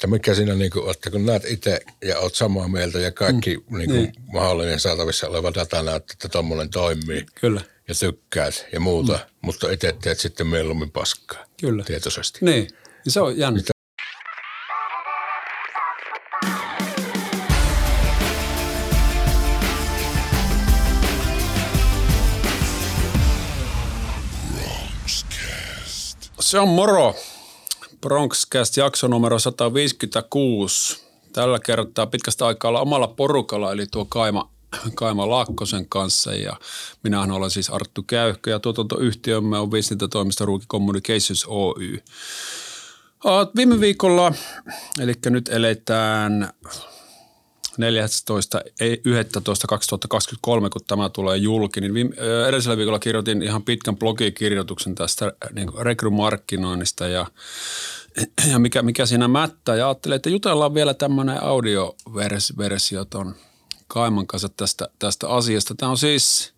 Että mikä siinä niin kuin, että kun näet itse ja oot samaa mieltä ja kaikki mm. niin kuin, niin. mahdollinen saatavissa oleva data näyttää, että tuommoinen toimii. Kyllä. Ja tykkäät ja muuta, mm. mutta itse teet sitten mieluummin paskaa. Kyllä. Tietoisesti. Niin, ja se on jännä. Mitä? Se on moro. Bronxcast jakso numero 156. Tällä kertaa pitkästä aikaa olla omalla porukalla, eli tuo Kaima, Kaima Laakkosen kanssa. Ja minähän olen siis Arttu Käyhkö ja tuotantoyhtiömme on viestintätoimisto Ruuki Communications Oy. Viime viikolla, eli nyt eletään 14.11.2023, kun tämä tulee julki, niin edellisellä viikolla kirjoitin ihan pitkän blogikirjoituksen tästä niin rekrymarkkinoinnista ja, ja mikä, mikä siinä mättää. Ja ajattelin, että jutellaan vielä tämmöinen audioversio ton Kaiman kanssa tästä, tästä asiasta. Tämä on siis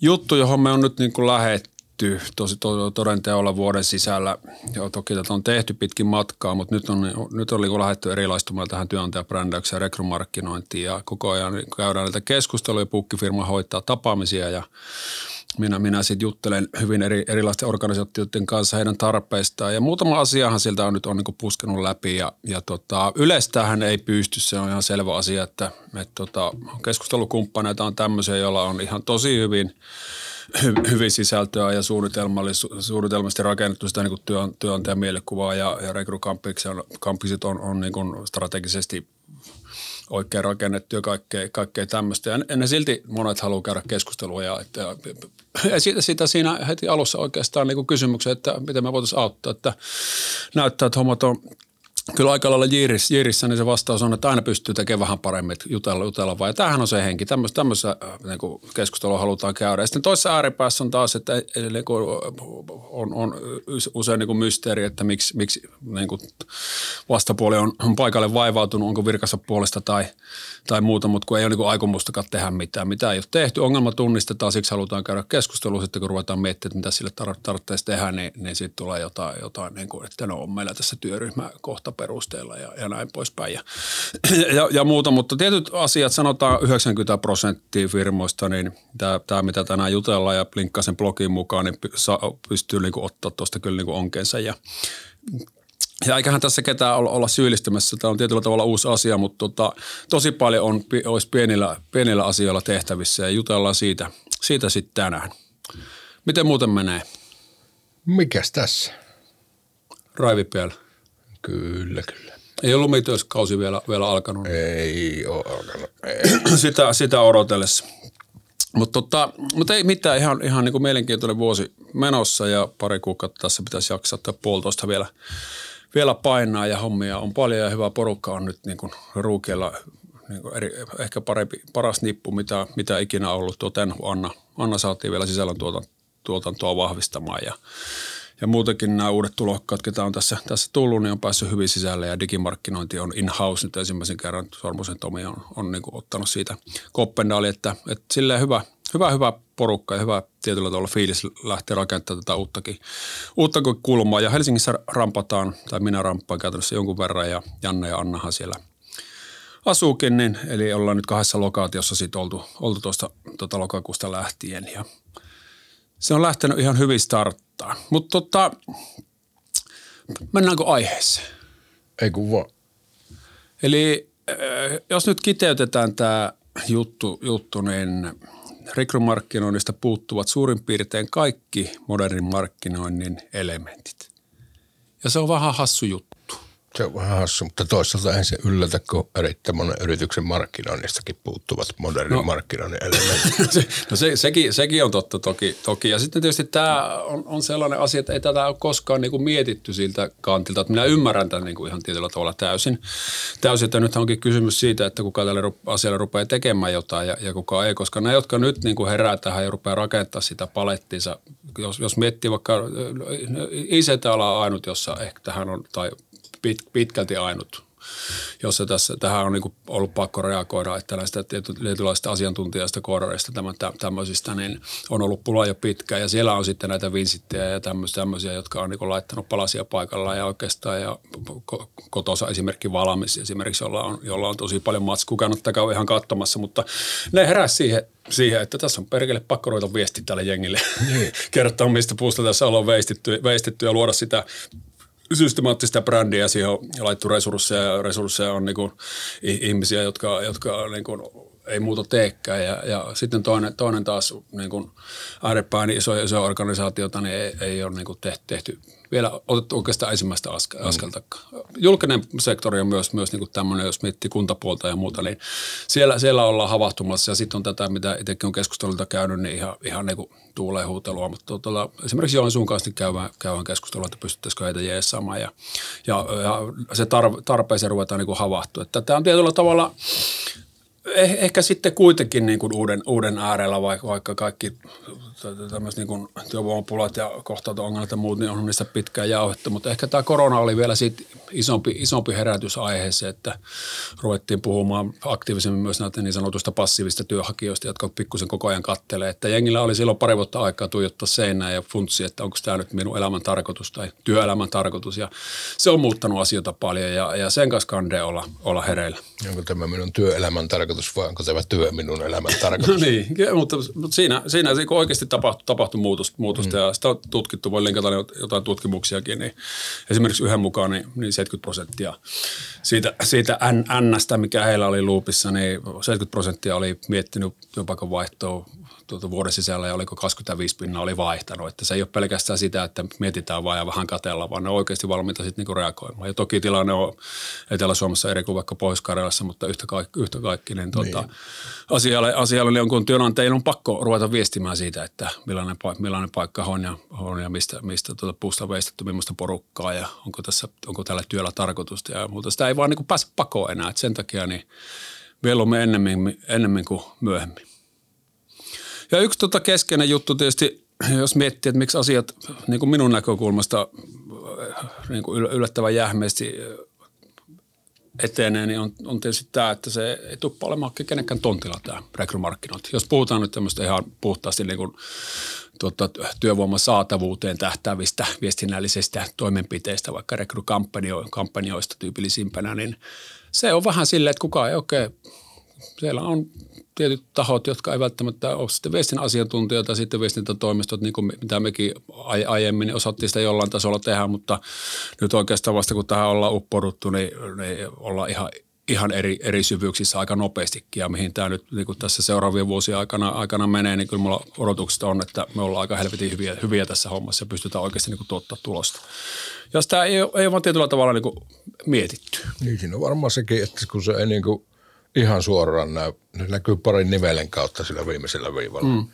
juttu, johon me on nyt niin lähetty tehty tosi to, todenteolla vuoden sisällä. Ja toki tätä on tehty pitkin matkaa, mutta nyt on, nyt niin lähdetty erilaistumaan tähän työnantajabrändäykseen ja rekrymarkkinointiin ja koko ajan käydään näitä keskusteluja, pukkifirma hoitaa tapaamisia ja minä, minä sitten juttelen hyvin eri, erilaisten organisaatioiden kanssa heidän tarpeistaan. Ja muutama asiahan sieltä on nyt on niin puskenut läpi ja, ja tota, yleistähän ei pysty, se on ihan selvä asia, että, että tota, keskustelukumppaneita on tämmöisiä, joilla on ihan tosi hyvin – hyvin sisältöä ja suunnitelmallisesti rakennettu sitä niin työn, työnantajan mielikuvaa ja, ja rekrykampikset on, on niin kuin strategisesti oikein rakennettu ja kaikkea, kaikkea tämmöistä. Ja ne silti monet haluaa käydä keskustelua ja, että, ja siitä, siitä, siinä heti alussa oikeastaan niin kysymyksen, että miten me voitaisiin auttaa, että näyttää, että hommat on kyllä aika lailla jiirissä, jiirissä, niin se vastaus on, että aina pystyy tekemään vähän paremmin, että jutella, jutella vaan. Ja tämähän on se henki. Tämmöistä, tämmöistä äh, niin kuin keskustelua halutaan käydä. Ja sitten toisessa ääripäässä on taas, että niin kuin on, on usein niin kuin mysteeri, että miksi, miksi niin kuin vastapuoli on, on paikalle vaivautunut, onko virkassa puolesta tai, tai muuta, mutta kun ei ole niin aikomustakaan tehdä mitään. Mitä ei ole tehty, ongelma tunnistetaan, siksi halutaan käydä keskustelua. Sitten kun ruvetaan miettimään, että mitä sille tar- tarvitsisi tehdä, niin, niin sitten tulee jotain, jotain niin kuin, että no on meillä tässä työryhmä kohta perusteella ja, ja näin poispäin ja, ja, ja muuta. Mutta tietyt asiat, sanotaan 90 prosenttia firmoista, niin tämä, tämä mitä tänään jutellaan ja linkkasen blogin mukaan, niin pystyy niin ottaa tuosta kyllä niin onkeensa ja ja eiköhän tässä ketään olla, olla syyllistymässä. Tämä on tietyllä tavalla uusi asia, mutta tota, tosi paljon on, olisi pienillä, pienillä asioilla tehtävissä ja jutellaan siitä, siitä sitten tänään. Miten muuten menee? Mikäs tässä? Raivi vielä. Kyllä, kyllä. Ei ole lumityöskausi vielä, vielä alkanut. Ei ole alkanut. Ei. sitä, sitä odotellessa. Mutta tota, mut ei mitään, ihan, ihan niin kuin mielenkiintoinen vuosi menossa ja pari kuukautta tässä pitäisi jaksaa tai puolitoista vielä, vielä painaa ja hommia on paljon ja hyvä porukka on nyt niin kuin ruukiella niin kuin eri, ehkä parempi, paras nippu, mitä, mitä ikinä ollut. Tuo Anna, Anna saatiin vielä sisällön tuotantoa vahvistamaan ja ja muutenkin nämä uudet tulokkaat, ketä on tässä, tässä tullut, niin on päässyt hyvin sisälle ja digimarkkinointi on in-house nyt ensimmäisen kerran. Sormusen Tomi on, on niin ottanut siitä koppendaali, että, että silleen hyvä, hyvä, hyvä porukka ja hyvä tietyllä tavalla fiilis lähteä rakentamaan tätä uuttakin, uuttakin kulmaa. Ja Helsingissä rampataan, tai minä ramppaan käytännössä jonkun verran ja Janne ja Annahan siellä asuukin, niin, eli ollaan nyt kahdessa lokaatiossa sitten oltu, oltu tuosta tuota lokakuusta lähtien ja se on lähtenyt ihan hyvin start kohtaan. Mutta tota, mennäänkö aiheeseen? Ei kun vaan. Eli äh, jos nyt kiteytetään tämä juttu, juttu, niin rekrymarkkinoinnista puuttuvat suurin piirtein kaikki modernin markkinoinnin elementit. Ja se on vähän hassu juttu. Se on vähän hassu, mutta toisaalta ei se yllätä, kun erittäin monen yrityksen markkinoinnistakin puuttuvat modernin no, markkinoinnin elementit. no se, sekin, sekin on totta toki, toki. Ja sitten tietysti tämä on, on sellainen asia, että ei tätä ole koskaan niin kuin mietitty siltä kantilta. Että minä ymmärrän tämän niin kuin ihan tietyllä tavalla täysin. Täysin, että nyt onkin kysymys siitä, että kuka tälle asialle rupeaa tekemään jotain ja, ja kuka ei. Koska ne, jotka nyt niin kuin herää tähän ja rupeaa rakentamaan sitä palettinsa, jos, jos miettii vaikka ICT-ala ainut, jossa ehkä tähän on, tai pit, pitkälti ainut jossa tässä, tähän on niin ollut pakko reagoida, että näistä tietynlaista asiantuntijasta, koodareista, tämmöisistä, niin on ollut pula jo pitkään. Ja siellä on sitten näitä vinsittejä ja tämmöisiä, jotka on niin laittanut palasia paikalla ja oikeastaan ja kotosa esimerkki valmis esimerkiksi, jolla on, jolla on tosi paljon matskua, kannattaa käydä ihan katsomassa, mutta ne heräsi siihen, siihen, että tässä on perkele pakko ruveta viestiä tälle jengille. Niin. Kertoa, mistä puusta tässä ollaan veistetty, veistetty ja luoda sitä systemaattista brändiä siihen on laittu resursseja ja resursseja on niin ihmisiä, jotka, jotka niin kuin ei muuta teekään. Ja, ja sitten toinen, toinen taas niin kuin ääripään iso, iso organisaatiota niin ei, ei ole niin kuin tehty, tehty vielä otettu oikeastaan ensimmäistä aske, mm. Julkinen sektori on myös, myös niin kuin tämmöinen, jos miettii kuntapuolta ja muuta, niin siellä, siellä ollaan havahtumassa ja sitten on tätä, mitä itsekin on keskustelulta käynyt, niin ihan, ihan niin kuin tuulee huutelua, mutta tuota, esimerkiksi Joensuun kanssa niin käydään, käydään keskustelua, että pystyttäisikö heitä jeesaamaan ja, ja, ja se tarpeeseen ruvetaan niin kuin havahtua. Että tämä on tietyllä tavalla Eh, ehkä sitten kuitenkin niin kuin uuden, uuden äärellä, vaikka, vaikka kaikki tämmöiset niin työvoimapulat ja kohtaanto-ongelmat ja muut, niin on niistä pitkään jauhettu. Mutta ehkä tämä korona oli vielä siitä isompi, isompi herätys aiheeseen, että ruvettiin puhumaan aktiivisemmin myös näitä niin sanotusta passiivista työhakijoista, jotka pikkusen koko ajan kattelee. Että jengillä oli silloin pari vuotta aikaa tuijottaa seinään ja funtsi, että onko tämä nyt minun elämän tarkoitus tai työelämän tarkoitus. Ja se on muuttanut asioita paljon ja, ja sen kanssa kandee olla, olla hereillä. Onko tämä minun työelämän tarkoitus vai onko tämä työ minun elämän tarkoitus? no niin, mutta, mutta siinä, siinä oikeasti tapahtui, tapahtui muutosta, muutosta mm. ja sitä on tutkittu, voi linkata jotain tutkimuksiakin, niin esimerkiksi yhden mukaan niin, niin 70 prosenttia siitä, siitä NNstä, mikä heillä oli luupissa, niin 70 prosenttia oli miettinyt työpaikan vaihtoa tuota vuoden sisällä ja oliko 25 pinnaa oli vaihtanut. Että se ei ole pelkästään sitä, että mietitään vaan ja vähän katella, vaan ne on oikeasti valmiita sitten niinku reagoimaan. Ja toki tilanne on Etelä-Suomessa eri kuin vaikka Pohjois-Karjalassa, mutta yhtä kaikki, yhtä kaikki niin tuota, niin. asialle, asialle on, kun työnantajien on pakko ruveta viestimään siitä, että millainen, millainen paikka on ja, on ja mistä, mistä tuota puusta on veistetty, millaista porukkaa ja onko, tässä, onko tällä työllä tarkoitusta ja muuta. Sitä ei vaan niin pääse pakoon enää, että sen takia niin me ennemmin, ennemmin kuin myöhemmin. Ja yksi tota keskeinen juttu tietysti, jos miettii, että miksi asiat niin kuin minun näkökulmasta niin kuin yllättävän jähmeesti etenee, niin on, on tietysti tämä, että se ei tule olemaan kenenkään tontilla tämä rekrymarkkinointi. Jos puhutaan nyt tämmöistä ihan puhtaasti niin kuin, tuota, työvoiman saatavuuteen tähtäävistä viestinnällisistä toimenpiteistä, vaikka rekrykampanjoista tyypillisimpänä, niin se on vähän silleen, että kukaan ei oikein, siellä on tietyt tahot, jotka ei välttämättä ole sitten viestin asiantuntijoita, sitten viestintätoimistot, niin kuin mitä mekin aiemmin osattiin sitä jollain tasolla tehdä, mutta nyt oikeastaan vasta kun tähän ollaan upporuttu, niin, niin ollaan ihan ihan eri, eri syvyyksissä aika nopeastikin ja mihin tämä nyt niin kuin tässä seuraavien vuosien aikana, aikana menee, niin kyllä mulla odotukset on, että me ollaan aika helvetin hyviä, hyviä tässä hommassa ja pystytään oikeasti niin kuin tuottaa tulosta. Jos tämä ei, ei vaan tietyllä tavalla niin kuin mietitty. Niin siinä on varmaan sekin, että kun se ei niin kuin ihan suoraan näy. Ne näkyy parin nivelen kautta sillä viimeisellä viivalla. Mm.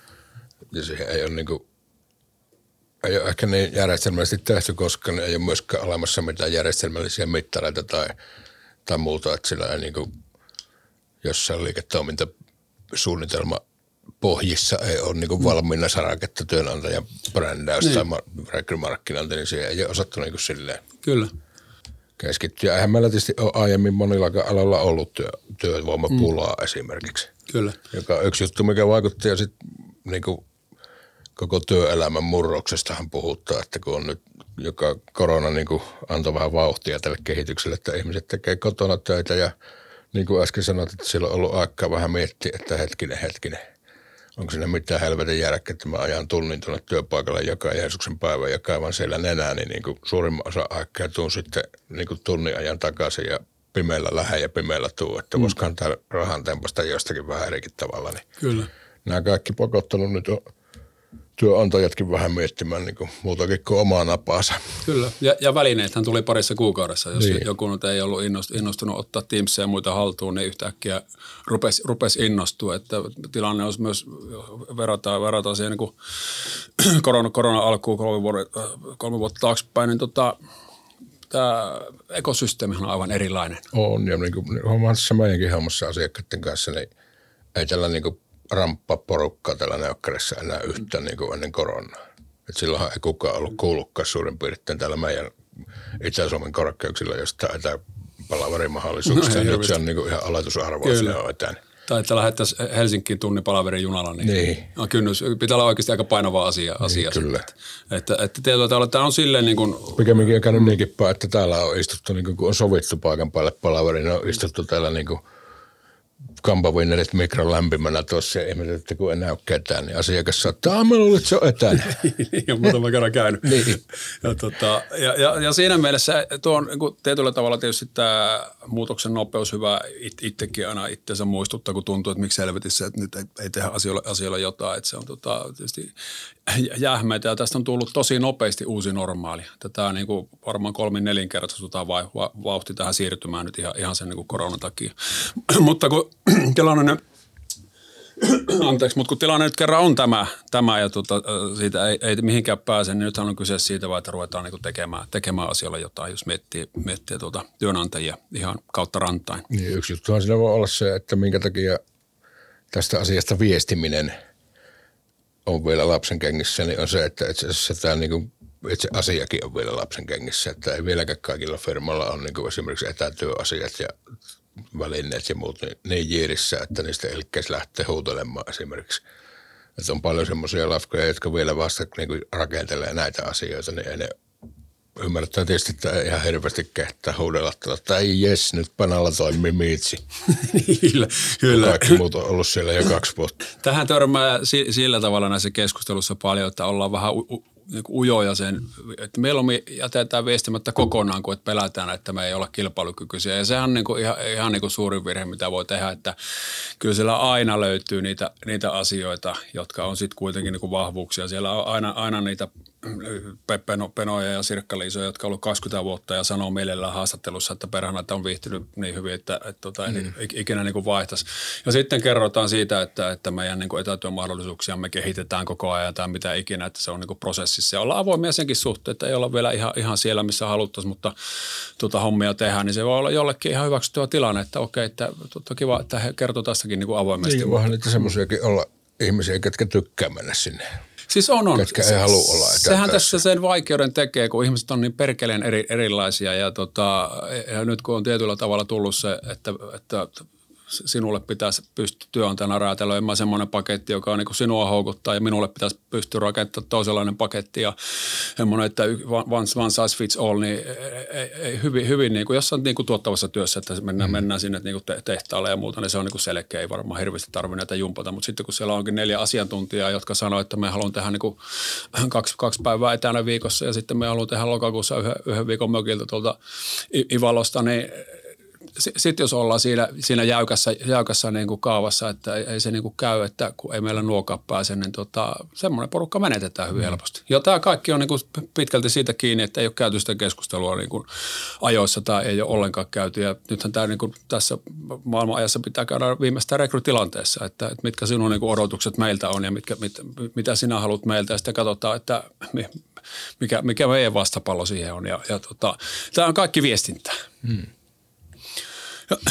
Ja siihen ei ole niin kuin, ei ole ehkä niin järjestelmällisesti tehty, koska ne ei ole myöskään olemassa mitään järjestelmällisiä mittareita tai, tai muuta, että sillä ei niin kuin, jossain liiketoimintasuunnitelma pohjissa ei ole niin mm. valmiina saraketta työnantajan brändäys niin. tai rekrymarkkinointi, niin siihen ei ole osattu niin silleen. Kyllä keskittyä. Eihän meillä tietysti ole aiemmin monilla alalla ollut työ, työvoimapulaa mm. esimerkiksi. Kyllä. Joka on yksi juttu, mikä vaikutti ja sitten niin koko työelämän murroksestahan puhuttaa, että kun on nyt joka korona niin kuin antoi vähän vauhtia tälle kehitykselle, että ihmiset tekee kotona töitä ja niin kuin äsken sanoit, että sillä on ollut aikaa vähän miettiä, että hetkinen, hetkinen – onko siinä mitään helvetin järkeä, että mä ajan tunnin tuonne työpaikalle joka Jeesuksen päivä ja kaivan siellä nenää, niin, niin kuin suurimman osa aikaa tuun sitten niin kuin tunnin ajan takaisin ja pimeällä lähden ja pimeällä tuu, että mm. tämä rahan tempasta jostakin vähän erikin tavalla. Niin Kyllä. Nämä kaikki pakottanut nyt on työnantajatkin vähän miettimään niin kuin muutakin kuin omaa napaansa. Kyllä, ja, ja välineethän tuli parissa kuukaudessa. Jos niin. joku nyt ei ollut innostunut ottaa Teamsia ja muita haltuun, niin yhtäkkiä rupesi, rupesi innostua. Että tilanne olisi myös, verrataan, verrataan siihen niin kuin korona, korona alkuun kolme, vuotta, kolme vuotta taaksepäin, niin tota, tämä ekosysteemi on aivan erilainen. On, ja niin kuin hommassa meidänkin hommassa asiakkaiden kanssa, niin ei tällä niin kuin ramppaporukkaa tällä neokkarissa enää yhtä niin kuin ennen koronaa. Et silloinhan ei kukaan ollut kuullutkaan suurin piirtein täällä meidän Itä-Suomen korkeuksilla jostain palaverimahdollisuuksista. No, No, nyt se on niin kuin ihan aletusarvoa, etäinen. Tai että lähdettäisiin Helsinkiin tunnin palaverin junalla, niin, Niin. On kynnys, pitää olla oikeasti aika painava asia. asia kyllä. sitten. Että, että tietyllä tavalla tämä on silleen niin kuin, Pikemminkin on käynyt niinkin päin, että täällä on istuttu, niin kuin, kun on sovittu paikan päälle palaveri, niin on istuttu täällä niin kuin kampavinnerit mikron lämpimänä tuossa ja että kun enää ole ketään, niin asiakas sanoo, että "Aa, mä luulen, että se on etänä. niin on muutama kerran käynyt. Niin. ja, tota, ja, ja, ja, siinä mielessä tuo on niin kuin tietyllä tavalla tietysti tämä muutoksen nopeus hyvä it, itsekin aina itseensä muistuttaa, kun tuntuu, että miksi helvetissä, että nyt ei, ei tehdä asioille, asioille jotain. Että se on tota, tietysti jähmeitä ja tästä on tullut tosi nopeasti uusi normaali. Tätä niin kuin varmaan kolmin va, vauhti tähän siirtymään nyt ihan, ihan sen niin kuin koronan takia. Mutta kun tilanne Anteeksi, mutta kun tilanne nyt kerran on tämä, tämä ja tuota, siitä ei, ei mihinkään pääse, niin nythän on kyse siitä vaan, että ruvetaan niin tekemään, tekemään asioilla jotain, jos miettii, miettii tuota, työnantajia ihan kautta rantain. Niin yksi juttuhan siinä voi olla se, että minkä takia tästä asiasta viestiminen on vielä lapsen kengissä, niin on se, että itse asiassa tämä niin kuin, itse asiakin on vielä lapsen kengissä, että ei vieläkään kaikilla firmalla on niin kuin esimerkiksi etätyöasiat ja välineet ja muut niin, niin jiirissä, että niistä elkkeis lähtee huutelemaan esimerkiksi. Että on paljon semmoisia lafkoja, jotka vielä vasta niin kuin rakentelee näitä asioita, niin ei ne ymmärtää tietysti, että ei ihan hirveästi kehtaa huudella, että ei jes, nyt panalla toimii miitsi. kyllä, kyllä. Kaikki muut on ollut siellä jo kaksi vuotta. Tähän törmää si- sillä tavalla näissä keskustelussa paljon, että ollaan vähän u- u- niin ujoja sen, että mieluummin jätetään viestimättä kokonaan, kuin että pelätään, että me ei olla kilpailukykyisiä. Ja sehän on niin kuin ihan, ihan niin kuin suurin virhe, mitä voi tehdä, että kyllä siellä aina löytyy niitä, niitä asioita, jotka on sitten kuitenkin niin kuin vahvuuksia. Siellä on aina, aina niitä Peno, Penoja ja Sirkka-Liisoja, jotka on ollut 20 vuotta ja sanoo mielellään haastattelussa, että perhana, että on viihtynyt niin hyvin, että, että, että tota, mm. ikinä niin kuin vaihtaisi. Ja sitten kerrotaan siitä, että, että meidän niin kuin etätyömahdollisuuksia me kehitetään koko ajan tai mitä ikinä, että se on niin kuin prosessissa. Ja ollaan avoimia senkin suhteen, että ei olla vielä ihan, ihan siellä, missä haluttaisiin, mutta tuota hommia tehdään, niin se voi olla jollekin ihan hyväksyttävä tilanne, että okei, että totta kiva, että he kertoo tästäkin niin kuin avoimesti. Niin, voihan niitä semmoisiakin olla ihmisiä, ketkä tykkää mennä sinne. Siis on, on. Ketkä ei halua olla Sehän tässä sen vaikeuden tekee, kun ihmiset on niin perkeleen eri, erilaisia ja, tota, ja nyt kun on tietyllä tavalla tullut se, että, että sinulle pitäisi pystyä työnantajana räätälöimään. Semmoinen paketti, joka on niin kuin sinua houkuttaa ja minulle pitäisi pystyä rakentamaan toisenlainen paketti. Ja semmoinen, että one, one size fits all, niin ei, ei, hyvin, hyvin niin kuin jossain niin kuin tuottavassa työssä, että mennään, mm. mennään sinne niin kuin tehtaalle ja muuta, niin se on niin kuin selkeä, ei varmaan hirveästi tarvitse näitä jumpata, mutta sitten kun siellä onkin neljä asiantuntijaa, jotka sanoo, että me haluan tehdä niin kuin kaksi, kaksi päivää etänä viikossa ja sitten me haluan tehdä lokakuussa yhden, yhden viikon mökiltä tuolta Ivalosta, niin sitten jos ollaan siinä, siinä jäykässä, jäykässä niin kuin kaavassa, että ei, ei se niin kuin käy, että kun ei meillä nuokaa pääse, niin tota, semmoinen porukka menetetään hyvin mm. helposti. Ja tämä kaikki on niin kuin pitkälti siitä kiinni, että ei ole käyty sitä keskustelua niin kuin ajoissa tai ei ole ollenkaan käyty. Ja nythän tämä niin kuin tässä maailman ajassa pitää käydä viimeistään rekrytilanteessa, että, että mitkä sinun niin kuin odotukset meiltä on ja mitkä, mit, mitä sinä haluat meiltä. Ja sitten katsotaan, että mikä, mikä meidän vastapallo siihen on. Ja, ja tota, tämä on kaikki viestintää. Hmm.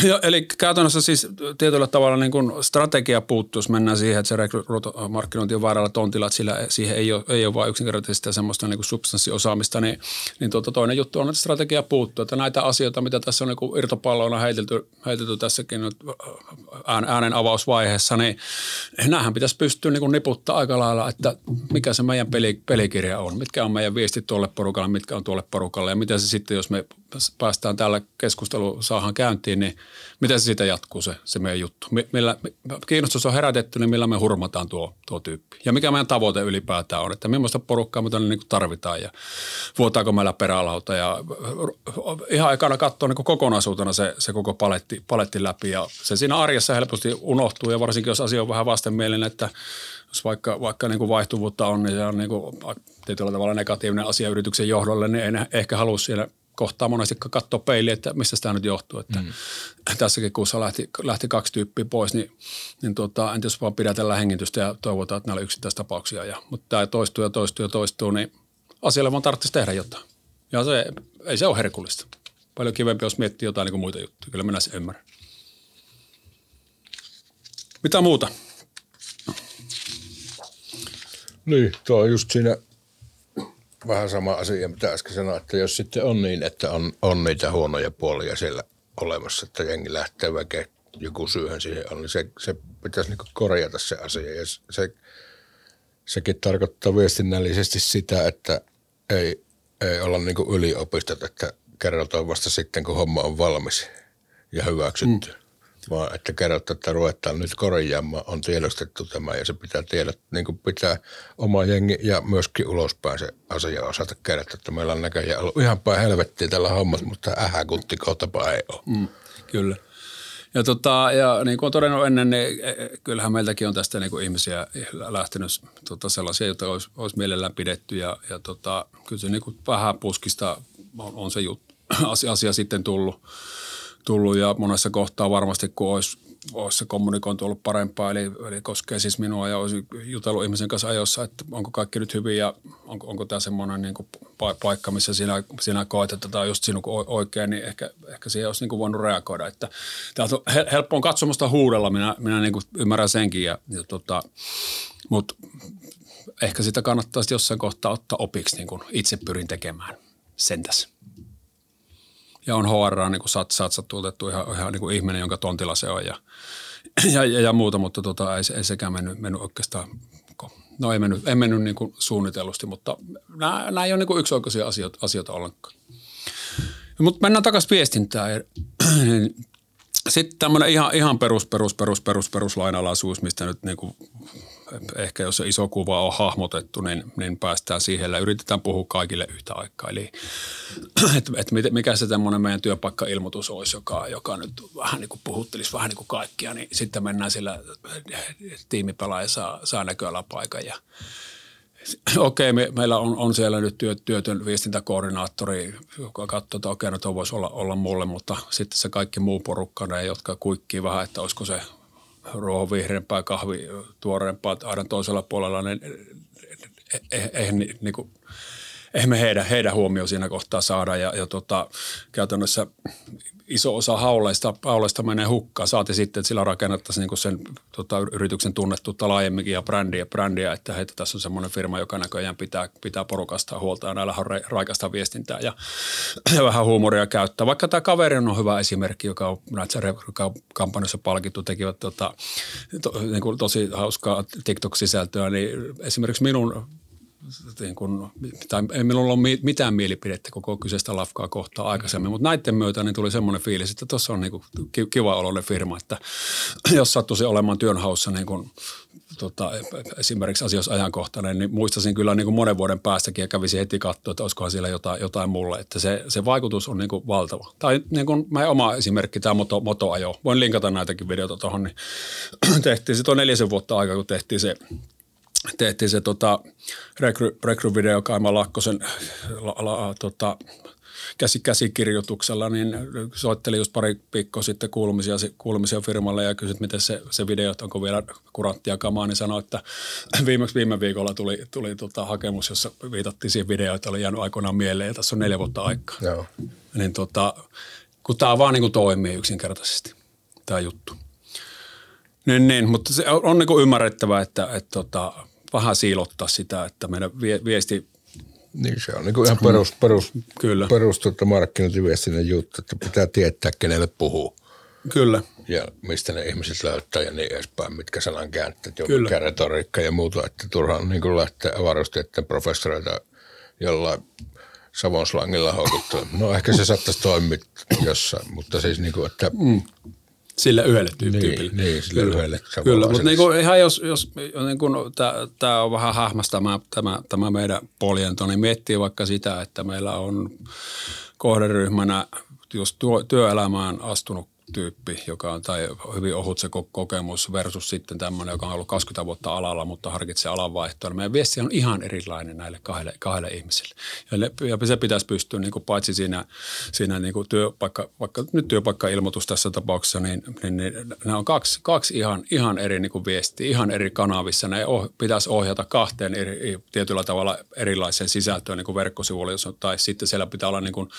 Ja, eli käytännössä siis tietyllä tavalla niin kuin strategia puuttuu, jos mennään siihen, että se markkinointi on väärällä tontilla, että sillä, siihen ei ole, ei ole vain yksinkertaisesti semmoista niin kuin substanssiosaamista, niin, niin tuota, toinen juttu on, että strategia puuttuu. Että näitä asioita, mitä tässä on niin kuin irtopalloina heitelty, heitelty tässäkin nyt äänen avausvaiheessa, niin näähän pitäisi pystyä niin kuin niputtaa aika lailla, että mikä se meidän peli, pelikirja on, mitkä on meidän viestit tuolle porukalle, mitkä on tuolle porukalle ja miten se sitten, jos me päästään tällä keskustelu saahan käyntiin, niin miten se siitä jatkuu se, se meidän juttu? Millä, kiinnostus on herätetty, niin millä me hurmataan tuo, tuo tyyppi? Ja mikä meidän tavoite ylipäätään on, että millaista porukkaa me tänne niin tarvitaan ja vuotaako meillä perälauta ja ihan ekana katsoa niin kokonaisuutena se, se koko paletti, paletti läpi ja se siinä arjessa helposti unohtuu ja varsinkin jos asia on vähän vastenmielinen, että jos vaikka, vaikka niin kuin vaihtuvuutta on, niin se on niin kuin tietyllä tavalla negatiivinen asia yrityksen johdolle, niin ei ehkä halua siellä – kohtaa monesti katsoa peiliin, että mistä tämä nyt johtuu. Että mm. Tässäkin kuussa lähti, lähti kaksi tyyppiä pois, niin, niin tota, entä jos vaan pidätellään hengitystä ja toivotaan, että näillä yksittäistapauksia. Ja, mutta tämä toistuu ja toistuu ja toistuu, niin asialle vaan tarvitsisi tehdä jotain. Ja se, ei se ole herkullista. Paljon kivempi, jos miettii jotain niin kuin muita juttuja. Kyllä minä sen ymmärrän. Mitä muuta? Niin, tuo on just siinä vähän sama asia, mitä äsken sanoin, että jos sitten on niin, että on, on niitä huonoja puolia siellä olemassa, että jengi lähtee väkeä joku syyhän siihen on, niin se, se pitäisi niin korjata se asia. Ja se, sekin tarkoittaa viestinnällisesti sitä, että ei, ei olla niin yliopistot, että kerrotaan vasta sitten, kun homma on valmis ja hyväksytty. Mm. Vaan että kerrotaan, että ruvetaan nyt korjaamaan, on tiedostettu tämä ja se pitää tiedot, niin kuin pitää oma jengi ja myöskin ulospäin se asia osata kertoa, että meillä on näköjään ollut ihan päin helvettiä tällä hommassa, mutta ähäkuntti kohtapa ei ole. Mm, kyllä. Ja, tota, ja niin kuin olen todennut ennen, niin e, e, kyllähän meiltäkin on tästä niin kuin ihmisiä lähtenyt tota, sellaisia, joita olisi, olisi mielellään pidetty. Ja, ja tota, kyllä se niin kuin vähän puskista on, on se juttu, asia, asia sitten tullut, tullut. Ja monessa kohtaa varmasti, kun olisi olisi se kommunikointi ollut parempaa, eli, eli koskee siis minua ja olisi jutellut ihmisen kanssa ajoissa, että onko kaikki nyt hyvin ja onko, onko tämä semmoinen niin kuin paikka, missä sinä, sinä koet, että tämä on just sinun oikein, niin ehkä, ehkä siihen olisi niin kuin voinut reagoida. Että, tämä on helppo on katsomusta huudella, minä, minä niin kuin ymmärrän senkin, ja, ja tota, mutta ehkä sitä kannattaisi jossain kohtaa ottaa opiksi, niin kuin itse pyrin tekemään sentäs ja on HR niin satsattu ihan, ihan niin kuin ihminen, jonka tontilla se on ja, ja, ja, ja muuta, mutta tota, ei, ei sekään mennyt, mennyt oikeastaan, no ei mennyt, ei mennyt niin kuin suunnitellusti, mutta nämä, nämä ei ole niin yksioikoisia asioita, asioita ollenkaan. Mutta mennään takaisin viestintään. Sitten tämmöinen ihan, ihan perus, perus, perus, perus, perus lainalaisuus, mistä nyt niin kuin ehkä jos se iso kuva on hahmotettu, niin, niin päästään siihen ja yritetään puhua kaikille yhtä aikaa. Eli että et mikä se tämmöinen meidän työpaikkailmoitus olisi, joka, joka nyt vähän niin kuin puhuttelisi vähän niin kuin kaikkia, niin sitten mennään sillä tiimipelaaja saa, saa näköalapaikan ja Okei, me, meillä on, on siellä nyt työ, työtön viestintäkoordinaattori, joka katsoo, että okei, no tuo voisi olla, olla mulle, mutta sitten se kaikki muu porukka, ne, jotka kuikkii vähän, että olisiko se ruohonvihreämpää, kahvi tuoreempaa aidan toisella puolella, niin eihän eh, eh, niin kuin, eihän me heidän, heidän huomioon siinä kohtaa saada. Ja, ja tota, käytännössä iso osa hauleista, hauleista menee hukkaan. Saati sitten, että sillä rakennettaisiin niin sen tota, yrityksen tunnettuutta laajemminkin ja brändiä, brändiä että heitä tässä on semmoinen firma, joka näköjään pitää, pitää porukasta huolta ja näillä on raikasta viestintää ja, ja vähän huumoria käyttää. Vaikka tämä kaveri on hyvä esimerkki, joka on kampanjassa palkittu, tekivät tota, to, niin kuin tosi hauskaa TikTok-sisältöä, niin esimerkiksi minun niin kun, tai ei minulla ole mitään mielipidettä koko kyseistä lafkaa kohtaa aikaisemmin, mutta näiden myötä niin tuli semmoinen fiilis, että tuossa on niin kuin kiva oloinen firma, että jos sattuisi olemaan työnhaussa niin kuin, tota, esimerkiksi asioissa ajankohtainen, niin muistaisin kyllä niin kuin monen vuoden päästäkin ja kävisin heti katsoa, että olisikohan siellä jotain, jotain mulle, että se, se vaikutus on niin kuin valtava. Tai niin kuin meidän oma esimerkki, tämä moto, motoajo, voin linkata näitäkin videoita tuohon, niin tehtiin se on neljäsen vuotta aikaa, kun tehtiin se tehtiin se tota, rekry, rekryvideo Kaima Lakkosen la, la, tota, käsi, käsikirjoituksella, niin soittelin just pari viikkoa sitten kuulumisia, kuulumisia firmalle ja kysyin, miten se, se video, että onko vielä kuranttia kamaa, niin sanoi, että viimeksi viime viikolla tuli, tuli tota hakemus, jossa viitattiin siihen videoon, että oli jäänyt aikoinaan mieleen ja tässä on neljä vuotta aikaa. Joo. Niin tota, kun tämä vaan niin kuin toimii yksinkertaisesti, tämä juttu. Niin, niin, mutta se on, on niin kuin ymmärrettävää, että, että, että tota, vähän siilottaa sitä, että meidän viesti niin se on niin kuin ihan perus, perus, Kyllä. perus tuota markkinointiviestinnän juttu, että pitää tietää, kenelle puhuu. Kyllä. Ja mistä ne ihmiset löytää ja niin edespäin, mitkä sanan käänteet, jo mikä retoriikka ja muuta, että turhaan niin kuin lähteä avaruustieteen professoreita jollain Savon slangilla houkuttaa. No ehkä se saattaisi toimia jossain, mutta siis niin kuin, että mm. Sille yhdelle tyypille. Niin, niin sille kyllä, yhdelle. Kyllä, mutta niin kuin, ihan jos, jos niin kuin, tämä on vähän hähmästä tämä, tämä, tämä meidän poljento, niin miettii vaikka sitä, että meillä on kohderyhmänä, jos työelämään astunut tyyppi, joka on tai hyvin ohut se kokemus versus sitten tämmöinen, joka on ollut 20 vuotta alalla, mutta harkitsee alanvaihtoa. Niin meidän viesti on ihan erilainen näille kahdelle, kahdelle ihmiselle. Ja, ja se pitäisi pystyä niin kuin paitsi siinä, siinä niin kuin työpaikka, vaikka nyt työpaikka-ilmoitus tässä tapauksessa, niin, niin, niin nämä on kaksi, kaksi ihan, ihan eri niin kuin viestiä, ihan eri kanavissa. Ne oh, pitäisi ohjata kahteen eri, tietyllä tavalla erilaiseen sisältöön niin verkkosivuille, tai sitten siellä pitää olla niin kuin,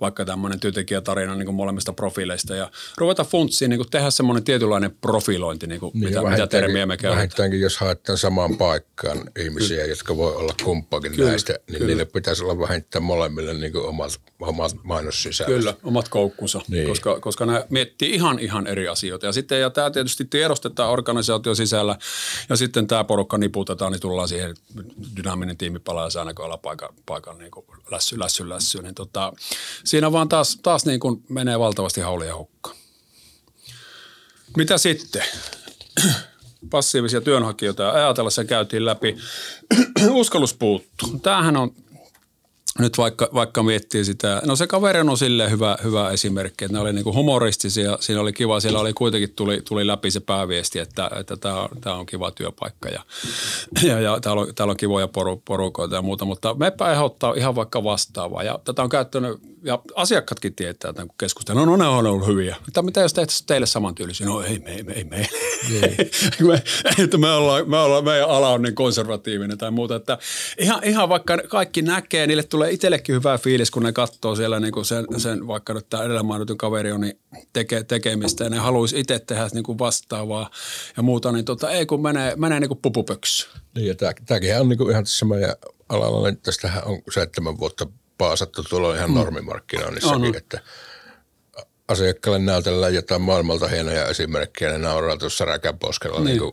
vaikka tämmöinen työntekijätarina niin kuin molemmista profiileista ja ruveta funtsiin, niin kuin tehdä semmoinen tietynlainen profilointi, niin kuin niin, mitä, mitä termiä me käytetään. Vähintäänkin, jos haetaan samaan paikkaan ihmisiä, Kyllä. jotka voi olla kumppakin Kyllä. näistä, niin Kyllä. niille pitäisi olla vähintään molemmille niin kuin omat, omat mainossisällöt. Kyllä, omat koukkunsa, niin. koska, koska ne miettii ihan, ihan eri asioita. Ja sitten, ja tämä tietysti tiedostetaan organisaatio sisällä, ja sitten tämä porukka niputetaan, niin tullaan siihen dynaaminen tiimi palaa säännökoilla paikan, paikan niin kuin lässy, lässy, lässy. Niin tota, siinä vaan taas, taas niin kuin menee valtavasti haulia hukkaan. Mitä sitten? Passiivisia työnhakijoita ajatella se käytiin läpi. Uskallus puuttuu. Tämähän on nyt vaikka, vaikka miettii sitä, no se kaveri on silleen hyvä, hyvä esimerkki, että ne oli niinku humoristisia, siinä oli kiva, siellä oli kuitenkin tuli, tuli läpi se pääviesti, että, että tämä on, kiva työpaikka ja, ja, ja täällä, on, täällä on kivoja poru, porukoita ja muuta, mutta me ehdottaa ihan vaikka vastaavaa ja tätä on käyttänyt, ja asiakkaatkin tietää, että kun keskustellaan, no, no ne on ollut hyviä. Mutta mitä jos tehtäisiin teille samantyylisiä? No ei me, ei me, ei me. Me, että me ollaan, me ollaan, meidän ala on niin konservatiivinen tai muuta, että ihan, ihan vaikka kaikki näkee, niille tulee itsellekin hyvä fiilis, kun ne katsoo siellä niin kuin sen, sen, vaikka nyt tämä edellä mainitun kaveri on niin teke, tekemistä ja ne haluaisi itse tehdä niin kuin vastaavaa ja muuta, niin tota, ei kun menee, menee niin kuin pupupöksy. Niin ja tämäkin on niin kuin ihan tässä meidän alalla, niin tästähän on seitsemän vuotta paasattu tuolla ihan mm. normimarkkinoinnissakin, on, on. että asiakkaalle näytellään jotain maailmalta hienoja esimerkkejä, ne nauraa tuossa räkäposkella niin. Niin kuin,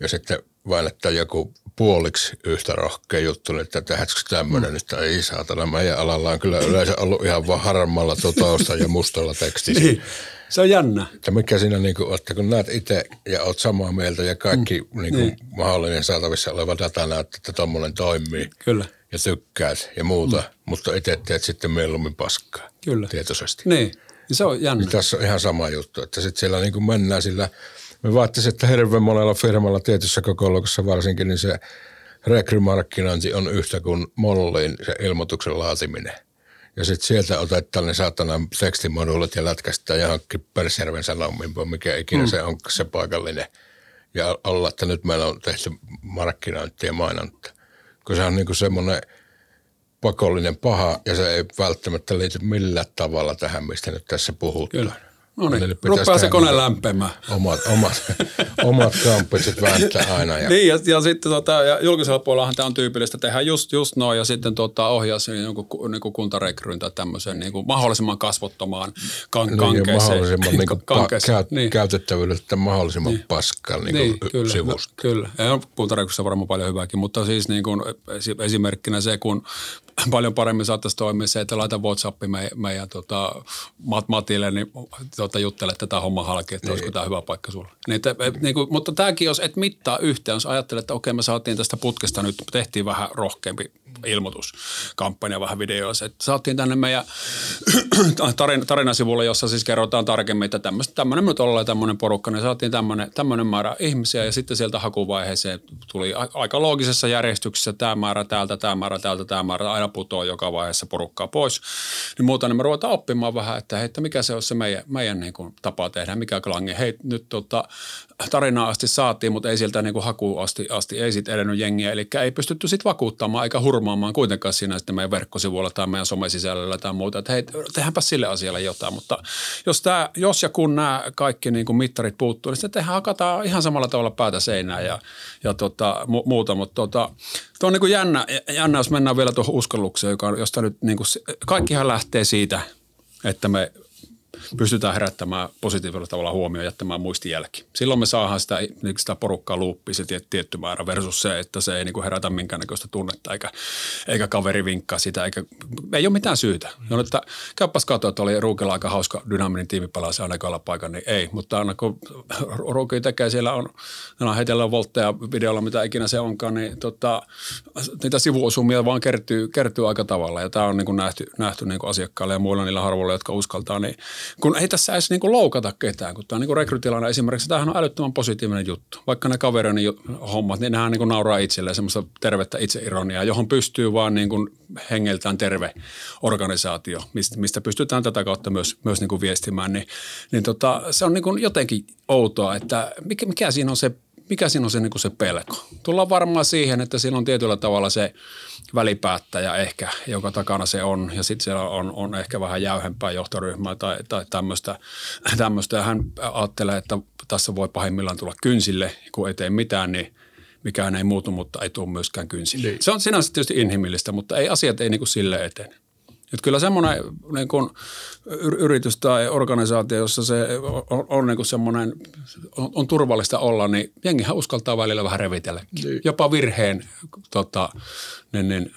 ja sitten vain, että joku puoliksi yhtä rohkea juttu, niin että tehdäänkö tämmöinen, mm. että ei saatana, meidän alalla on kyllä yleensä ollut ihan vaan harmalla tausta ja mustalla tekstissä. niin. Se on jännä. Että mikä siinä niin kuin, että kun näet itse ja oot samaa mieltä ja kaikki mm. niin kuin, niin. mahdollinen saatavissa oleva data näyttää, että tuommoinen toimii. Kyllä. Ja tykkäät ja muuta, mm. Mutta itse teet sitten mieluummin paskaa. Kyllä. Tietoisesti. Niin. Se on jännä. Niin tässä on ihan sama juttu, että sitten siellä niin kuin mennään sillä – me vaattisin, että hirveän monella firmalla tietyssä kokoluokassa varsinkin, niin se rekrymarkkinointi on yhtä kuin mollin se ilmoituksen laatiminen. Ja sitten sieltä otetaan ne saatana tekstimoduulit ja lätkästään johonkin Persjärven sanomimpo, mikä ikinä mm. se on se paikallinen. Ja olla, että nyt meillä on tehty markkinointia ja mainonta. Kun se on niin kuin semmoinen pakollinen paha ja se ei välttämättä liity millään tavalla tähän, mistä nyt tässä puhutaan. Kyllä. No niin, rupeaa se kone lämpemään. Omat, omat, omat kamppiset vääntää aina. Ja. niin, ja, ja sitten tota, ja julkisella puolellahan tämä on tyypillistä tehdä just, just noin, ja sitten tota, ohjaa sen jonkun niin kuntarekryyn tai tämmöisen niin kuin mahdollisimman kasvottomaan kan, niin, kankeeseen. mahdollisimman niin kuin, kankeeseen. Pa, niin. käytettävyydeltä mahdollisimman niin. paskan niin niin, kyllä, sivusta. No, kyllä, ja kuntarekryssä on varmaan paljon hyvääkin, mutta siis niin kuin, esimerkkinä se, kun paljon paremmin saattaisi toimia se, että laita WhatsAppi meidän, meidän tota, Mat, Matille, niin tota, juttele tätä hommaa halki, että niin. olisiko tämä hyvä paikka sulle. Niin, te, niin kuin, mutta tämäkin, jos et mittaa yhteen, jos ajattelet, että okei, me saatiin tästä putkesta nyt, tehtiin vähän rohkeampi ilmoituskampanja, vähän videoissa. Että saatiin tänne meidän tarina, tarinasivulle, jossa siis kerrotaan tarkemmin, että tämmöinen nyt ollaan tämmöinen porukka, niin saatiin tämmöinen, tämmöinen määrä ihmisiä ja sitten sieltä hakuvaiheeseen tuli aika loogisessa järjestyksessä tämä määrä täältä, tämä määrä täältä, tämä määrä, aina putoaa joka vaiheessa porukkaa pois. Niin muuta, niin me ruvetaan oppimaan vähän, että hei, että mikä se on se meidän, meidän niin kuin tapa tehdä, mikä klangi. Hei, nyt tota, tarinaa asti saatiin, mutta ei sieltä niin kuin hakuun asti, asti ei sitten edennyt jengiä. Eli ei pystytty sitten vakuuttamaan eikä hurmaamaan kuitenkaan siinä sitten meidän verkkosivuilla tai meidän somesisällöllä tai muuta. Että hei, tehdäänpä sille asialle jotain. Mutta jos, tämä, jos ja kun nämä kaikki niin kuin mittarit puuttuu, niin sitten tehdään, hakataan ihan samalla tavalla päätä seinään ja, ja tota, mu- muuta. Mutta tota, tuo on niin kuin jännä, jännä, jos mennään vielä tuohon uskallukseen, joka, josta nyt niin kuin, kaikkihan lähtee siitä, että me pystytään herättämään positiivisella tavalla huomioon jättämään muistijälki. Silloin me saadaan sitä, niin sitä porukkaa luuppia se tietty määrä versus se, että se ei niin kuin herätä minkäännäköistä tunnetta eikä, eikä kaveri vinkkaa sitä, eikä, ei ole mitään syytä. Mm. että käyppäs katsoa, että oli Ruukilla aika hauska dynaaminen tiimi pelasi aina paikan, niin ei. Mutta aina kun Ruuki tekee, siellä on, on heitellä voltteja videolla, mitä ikinä se onkaan, niin tota, niitä sivuosumia vaan kertyy, kertyy aika tavalla. Ja tämä on niin kuin nähty, nähty niin kuin asiakkaille ja muilla niillä harvoilla, jotka uskaltaa, niin kun ei tässä edes niinku loukata ketään, kun tämä on niinku rekrytilanne esimerkiksi, tämähän on älyttömän positiivinen juttu. Vaikka ne kavereiden hommat, niin nehän niinku nauraa itselleen semmoista tervettä itseironiaa, johon pystyy vaan niinku hengeltään terve organisaatio, mistä, pystytään tätä kautta myös, myös niinku viestimään. Niin, niin tota, se on niinku jotenkin outoa, että mikä, mikä siinä on se mikä siinä on se, niin kuin se pelko? Tullaan varmaan siihen, että siinä on tietyllä tavalla se välipäättäjä ehkä, joka takana se on. Ja sitten siellä on, on ehkä vähän jäyhempää johtoryhmää tai, tai tämmöistä, tämmöistä. Ja hän ajattelee, että tässä voi pahimmillaan tulla kynsille, kun ei tee mitään, niin mikään ei muutu, mutta ei tule myöskään kynsille. Niin. Se on sinänsä tietysti inhimillistä, mutta ei asiat ei niin kuin sille etene. Että kyllä semmoinen niin kuin yritys tai organisaatio, jossa se on, on niin kuin semmoinen, on, on, turvallista olla, niin jengihän uskaltaa välillä vähän revitellä. Niin. Jopa virheen tota, niin, niin,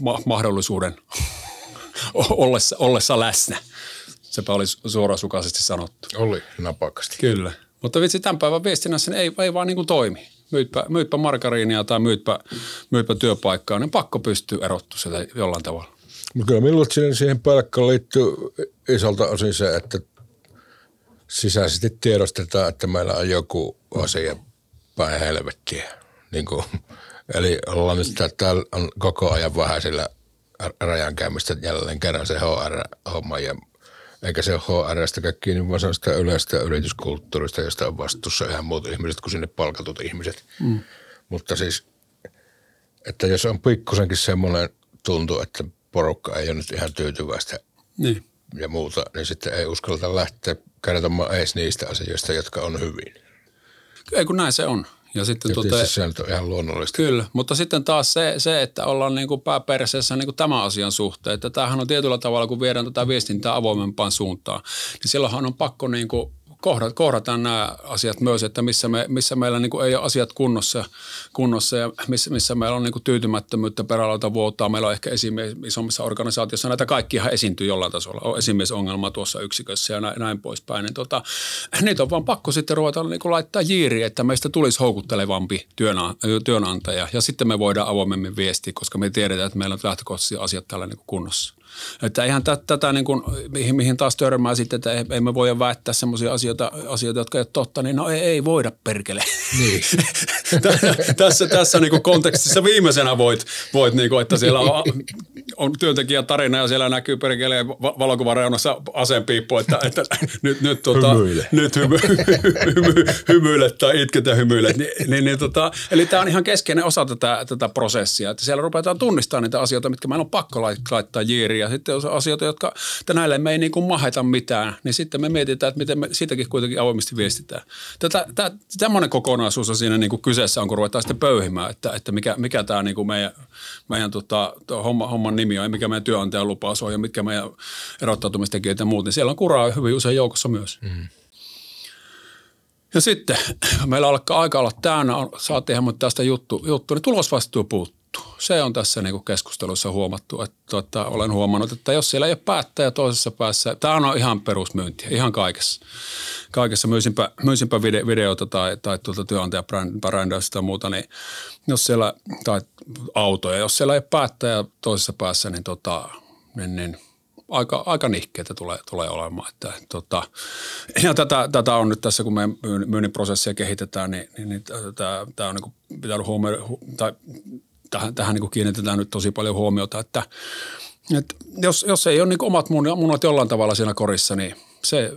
ma- mahdollisuuden ollessa, ollessa läsnä. Sepä oli suorasukaisesti sanottu. Oli napakasti. Kyllä. Mutta vitsi, tämän päivän viestinnässä ei, ei vaan niin kuin toimi myytpä, myytpä margariinia tai myytpä, myytpä työpaikkaa, niin pakko pystyy erottu sitä jollain tavalla. No kyllä minulla siihen, palkkaan liittyy isolta osin se, että sisäisesti tiedostetaan, että meillä on joku asia päin helvettiä. Niin kuin, eli ollaan nyt, että täällä on koko ajan vähäisillä rajankäymistä jälleen kerran se HR-homma ja eikä se ole HRstä kiinni, vaan se on sitä yleistä yrityskulttuurista, josta on vastuussa ihan muut ihmiset kuin sinne palkatut ihmiset. Mm. Mutta siis, että jos on pikkusenkin semmoinen tuntu, että porukka ei ole nyt ihan tyytyväistä niin. ja muuta, niin sitten ei uskalleta lähteä kertomaan edes niistä asioista, jotka on hyvin. Ei kun näin se on. Ja sitten ja tuota, se on ihan luonnollista. Kyllä, mutta sitten taas se, se että ollaan niin kuin pääperseessä niin kuin tämän asian suhteen, että tämähän on tietyllä tavalla, kun viedään tätä viestintää avoimempaan suuntaan, niin silloinhan on pakko niin kuin kohdata, kohdataan nämä asiat myös, että missä, me, missä meillä niin kuin ei ole asiat kunnossa, kunnossa ja missä, missä meillä on niin kuin tyytymättömyyttä perälauta vuotaa. Meillä on ehkä esimies isommissa organisaatioissa näitä kaikkia esiintyy jollain tasolla. On esimiesongelma tuossa yksikössä ja näin, näin poispäin. Niin tota, niitä on vaan pakko sitten ruveta niin kuin laittaa jiiri, että meistä tulisi houkuttelevampi työnantaja ja sitten me voidaan avoimemmin viestiä, koska me tiedetään, että meillä on lähtökohtaisesti asiat tällä niin kuin kunnossa. Että ihan tätä, niin kuin, mihin, mihin taas törmää sitten, että ei, ei me voida väittää sellaisia asioita, asioita, jotka ei ole totta, niin no ei, ei voida perkele. Niin. tässä tässä niin kuin kontekstissa viimeisenä voit, voit niin kuin, että siellä on, on työntekijän tarina ja siellä näkyy perkeleen valokuvareunassa aseenpiippu, että, että nyt, nyt, tota, hymyile. nyt hymy, hymy, hymyile tai itket ja hymyilet. Ni, niin, niin, tota, eli tämä on ihan keskeinen osa tätä, tätä prosessia, että siellä rupeataan tunnistamaan niitä asioita, mitkä meillä on pakko laittaa jiiriin ja sitten on asioita, jotka, näille me ei niin kuin maheta mitään, niin sitten me mietitään, että miten me siitäkin kuitenkin avoimesti viestitään. Tätä, tämä, tämmöinen kokonaisuus on siinä niin kuin kyseessä on, kun ruvetaan sitten pöyhimään, että, että mikä, mikä tämä niin kuin meidän, meidän tota, homma, homman nimi on ja mikä meidän työnantajan lupaus on ja mitkä meidän erottautumistekijät ja muut, niin siellä on kuraa hyvin usein joukossa myös. Mm. Ja sitten meillä alkaa aika olla täynnä, saatiin ihan tästä juttu, juttu niin tulosvastuu puuttuu muuttuu. Se on tässä niin kuin keskustelussa huomattu. Että, tota, olen huomannut, että jos siellä ei ole päättäjä toisessa päässä, tämä on ihan perusmyyntiä, ihan kaikessa. Kaikessa myysinpä, myysinpä vide, videota tai, tai tuolta työnantajabrändäystä tai muuta, niin jos siellä, tai autoja, jos siellä ei ole päättäjä toisessa päässä, niin, tota, niin, niin aika, aika nihkeitä tulee, tulee olemaan. Että, tota, ja tätä, tätä, on nyt tässä, kun me myynnin prosessia kehitetään, niin, niin, niin tämä, on niin pitänyt huomioida, tai tähän, tähän niin kiinnitetään nyt tosi paljon huomiota, että, että jos, jos ei ole niin omat munat jollain tavalla siinä korissa, niin se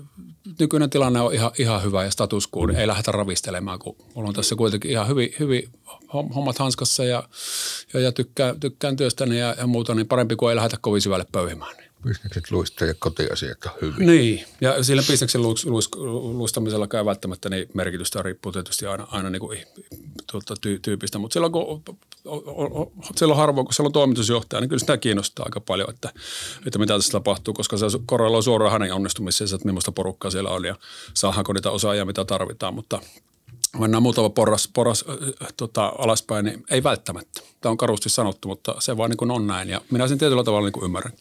nykyinen tilanne on ihan, ihan hyvä ja status quo, niin ei lähdetä ravistelemaan, kun mulla on tässä kuitenkin ihan hyvin, hyvin hommat hanskassa ja, ja, ja tykkään, tykkään työstäni ja, ja muuta, niin parempi kuin ei lähdetä kovin syvälle pöyhimään. Bisnekset luistaa ja kotiasiat on hyvin. Niin, ja sillä bisneksen luis, luis, luistamisella käy välttämättä niin merkitystä riippuu tietysti aina, aina niin kuin, tuota, ty, tyypistä, mutta silloin kun silloin harvoin, kun siellä on toimitusjohtaja, niin kyllä sitä kiinnostaa aika paljon, että, että mitä tässä tapahtuu, koska se korreloi suoraan hänen onnistumiseensa, että millaista porukkaa siellä on ja saadaanko niitä osaajia, mitä tarvitaan, mutta mennään muutama porras, porras äh, tota, alaspäin, niin ei välttämättä. Tämä on karusti sanottu, mutta se vaan niin kuin on näin ja minä sen tietyllä tavalla niin kuin ymmärrän.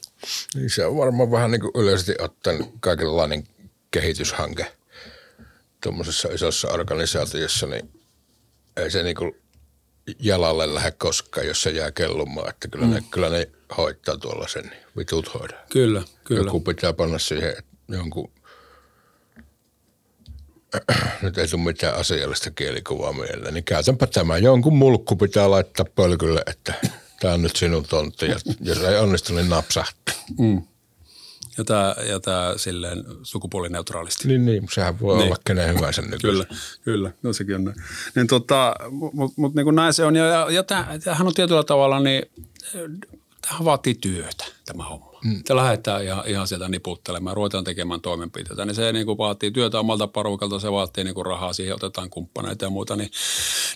Niin se on varmaan vähän niin kuin yleisesti ottaen kaikenlainen kehityshanke tuommoisessa isossa organisaatiossa, niin ei se niin kuin jalalle lähde koskaan, jos se jää kellumaan. Että kyllä, mm. ne, kyllä ne hoitaa tuolla sen, niin vitut hoida. Kyllä, kyllä. Joku pitää panna siihen jonkun, nyt ei tule mitään asiallista kielikuvaa mieleen, niin käytänpä tämä. Jonkun mulkku pitää laittaa pölkylle, että tämä on nyt sinun tontti ja jos ei onnistu, niin napsahtaa. Mm. Ja tämä, ja tämä silleen sukupuolineutraalisti. Niin, niin, sehän voi Niin. olla kenen hyvänsä nyt. Kyllä, kyllä. No sekin on näin. Niin tota, mutta mut, niin kuin näin se on. Ja, ja, tämähän on tietyllä tavalla, niin tämähän vaatii työtä, tämä homma. Mm. Lähdetään ihan, ihan sieltä niputtelemaan, ruvetaan tekemään toimenpiteitä. Niin se niin kuin vaatii työtä omalta parukalta, se vaatii niin kuin rahaa, siihen otetaan kumppaneita ja muuta. Niin,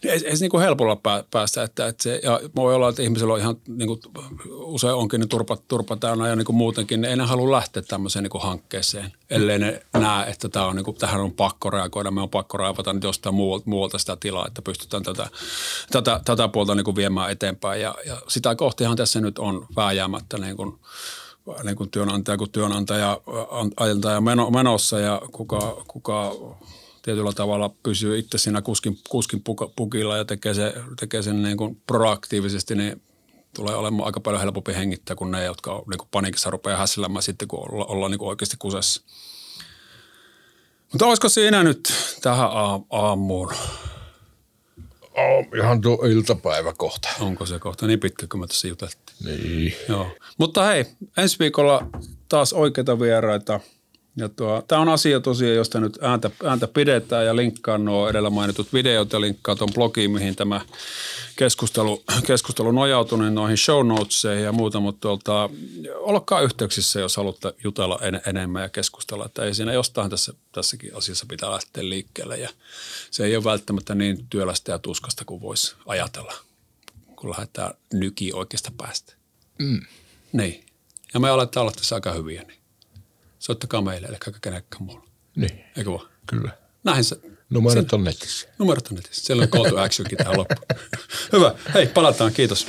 niin ei, ei se niin kuin helpolla pää, päästä. Että, että se, ja voi olla, että ihmisellä on ihan niin kuin, usein onkin ne turpa, turpa täynnä ja niin kuin muutenkin. Ei ne halua lähteä tämmöiseen niin kuin hankkeeseen, ellei ne näe, että tämä on, niin kuin, tähän on pakko reagoida. Me on pakko raivata nyt jostain muualta, muualta sitä tilaa, että pystytään tätä, tätä, tätä puolta niin kuin viemään eteenpäin. Ja, ja sitä kohtihan tässä nyt on vääjäämättä niin kuin, niin kuin työnantaja kuin työnantaja ajeltaja meno, menossa ja kuka, kuka tietyllä tavalla pysyy itse siinä kuskin, kuskin pukilla ja tekee, se, tekee sen niin kuin proaktiivisesti, niin tulee olemaan aika paljon helpompi hengittää kuin ne, jotka on niin kuin paniikissa rupeaa hässillämään sitten, kun olla, ollaan niin kuin oikeasti kusessa. Mutta olisiko siinä nyt tähän aamuun? Oh, ihan tuo iltapäivä kohta. Onko se kohta niin pitkä, kun me tässä juteltiin? Niin. Joo. Mutta hei, ensi viikolla taas oikeita vieraita. Ja tuo, tämä on asia tosiaan, josta nyt ääntä, ääntä pidetään ja linkkaan nuo edellä mainitut videot ja linkkaa tuon blogiin, mihin tämä keskustelu, keskustelu nojautuu niin noihin show noteseihin ja muuta, mutta tuolta, olkaa yhteyksissä, jos haluatte jutella en, enemmän ja keskustella, että ei siinä jostain tässä, tässäkin asiassa pitää lähteä liikkeelle ja se ei ole välttämättä niin työlästä ja tuskasta kuin voisi ajatella, kun lähdetään nyki oikeasta päästä. Mm. Niin. Ja me aletaan olla tässä aika hyviä, niin soittakaa meille, eli kenenkään muulla. Niin, Eikö vaan? kyllä. Näin se. Numerot on netissä. Numerot on netissä. Siellä on call to actionkin tähän loppuun. Hyvä. Hei, palataan. Kiitos.